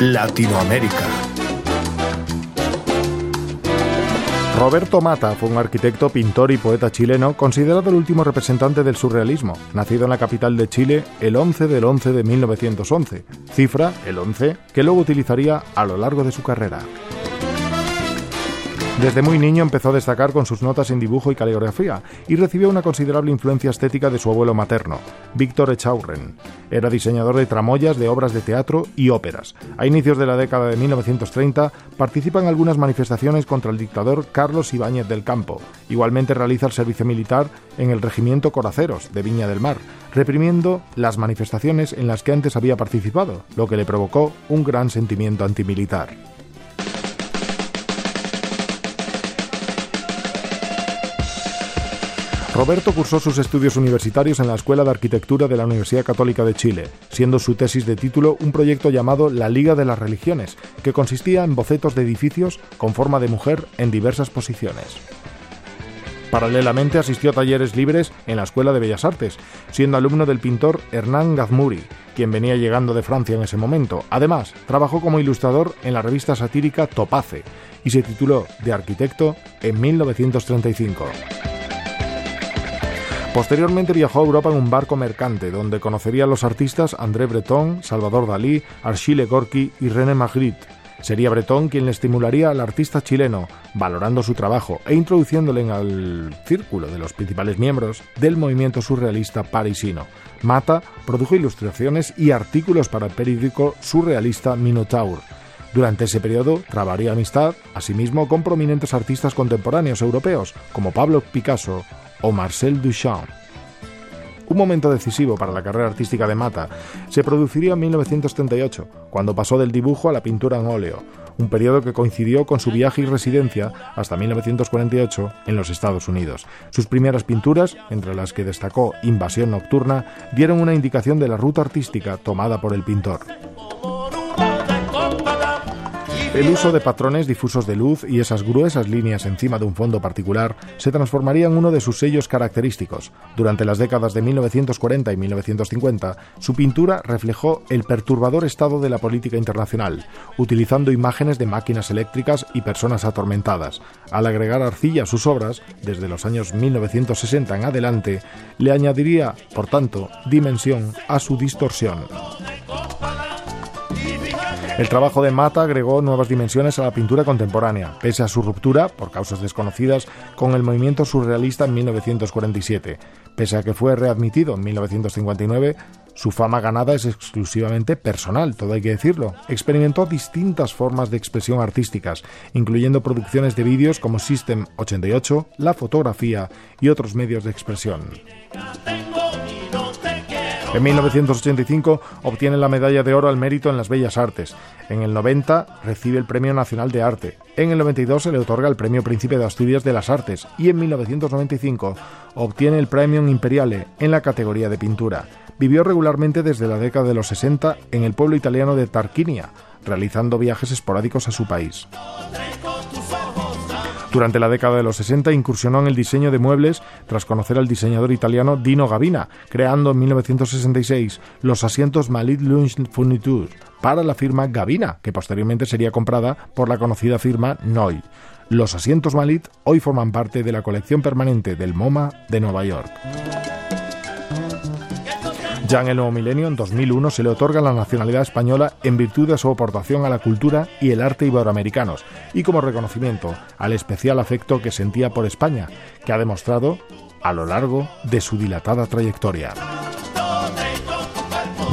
Latinoamérica. Roberto Mata fue un arquitecto, pintor y poeta chileno considerado el último representante del surrealismo, nacido en la capital de Chile el 11 del 11 de 1911, cifra, el 11, que luego utilizaría a lo largo de su carrera. Desde muy niño empezó a destacar con sus notas en dibujo y caligrafía y recibió una considerable influencia estética de su abuelo materno, Víctor Echaurren. Era diseñador de tramoyas de obras de teatro y óperas. A inicios de la década de 1930 participa en algunas manifestaciones contra el dictador Carlos Ibáñez del Campo. Igualmente realiza el servicio militar en el Regimiento Coraceros de Viña del Mar, reprimiendo las manifestaciones en las que antes había participado, lo que le provocó un gran sentimiento antimilitar. Roberto cursó sus estudios universitarios en la Escuela de Arquitectura de la Universidad Católica de Chile, siendo su tesis de título un proyecto llamado La Liga de las Religiones, que consistía en bocetos de edificios con forma de mujer en diversas posiciones. Paralelamente asistió a talleres libres en la Escuela de Bellas Artes, siendo alumno del pintor Hernán Gazmuri, quien venía llegando de Francia en ese momento. Además, trabajó como ilustrador en la revista satírica Topace y se tituló de arquitecto en 1935. Posteriormente viajó a Europa en un barco mercante, donde conocería a los artistas André Breton, Salvador Dalí, Achille Gorky y René Magritte. Sería Breton quien le estimularía al artista chileno, valorando su trabajo e introduciéndole en el círculo de los principales miembros del movimiento surrealista parisino. Mata produjo ilustraciones y artículos para el periódico surrealista Minotaur. Durante ese periodo trabaría amistad, asimismo, con prominentes artistas contemporáneos europeos como Pablo Picasso o Marcel Duchamp. Un momento decisivo para la carrera artística de Mata se produciría en 1938, cuando pasó del dibujo a la pintura en óleo, un periodo que coincidió con su viaje y residencia hasta 1948 en los Estados Unidos. Sus primeras pinturas, entre las que destacó Invasión Nocturna, dieron una indicación de la ruta artística tomada por el pintor. El uso de patrones difusos de luz y esas gruesas líneas encima de un fondo particular se transformaría en uno de sus sellos característicos. Durante las décadas de 1940 y 1950, su pintura reflejó el perturbador estado de la política internacional, utilizando imágenes de máquinas eléctricas y personas atormentadas. Al agregar arcilla a sus obras, desde los años 1960 en adelante, le añadiría, por tanto, dimensión a su distorsión. El trabajo de Mata agregó nuevas dimensiones a la pintura contemporánea, pese a su ruptura, por causas desconocidas, con el movimiento surrealista en 1947. Pese a que fue readmitido en 1959, su fama ganada es exclusivamente personal, todo hay que decirlo. Experimentó distintas formas de expresión artísticas, incluyendo producciones de vídeos como System 88, la fotografía y otros medios de expresión. En 1985 obtiene la medalla de oro al mérito en las bellas artes. En el 90 recibe el Premio Nacional de Arte. En el 92 se le otorga el Premio Príncipe de Asturias de las Artes y en 1995 obtiene el Premio Imperiale en la categoría de pintura. Vivió regularmente desde la década de los 60 en el pueblo italiano de Tarquinia, realizando viajes esporádicos a su país. Durante la década de los 60 incursionó en el diseño de muebles tras conocer al diseñador italiano Dino Gavina, creando en 1966 los asientos Malit Lunch Furniture para la firma Gavina, que posteriormente sería comprada por la conocida firma Noy. Los asientos Malit hoy forman parte de la colección permanente del MoMA de Nueva York. Ya en el nuevo milenio, en 2001, se le otorga la nacionalidad española en virtud de su aportación a la cultura y el arte iberoamericanos y como reconocimiento al especial afecto que sentía por España, que ha demostrado a lo largo de su dilatada trayectoria.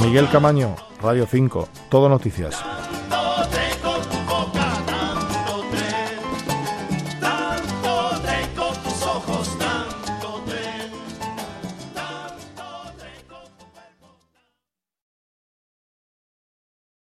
Miguel Camaño, Radio 5, Todo Noticias.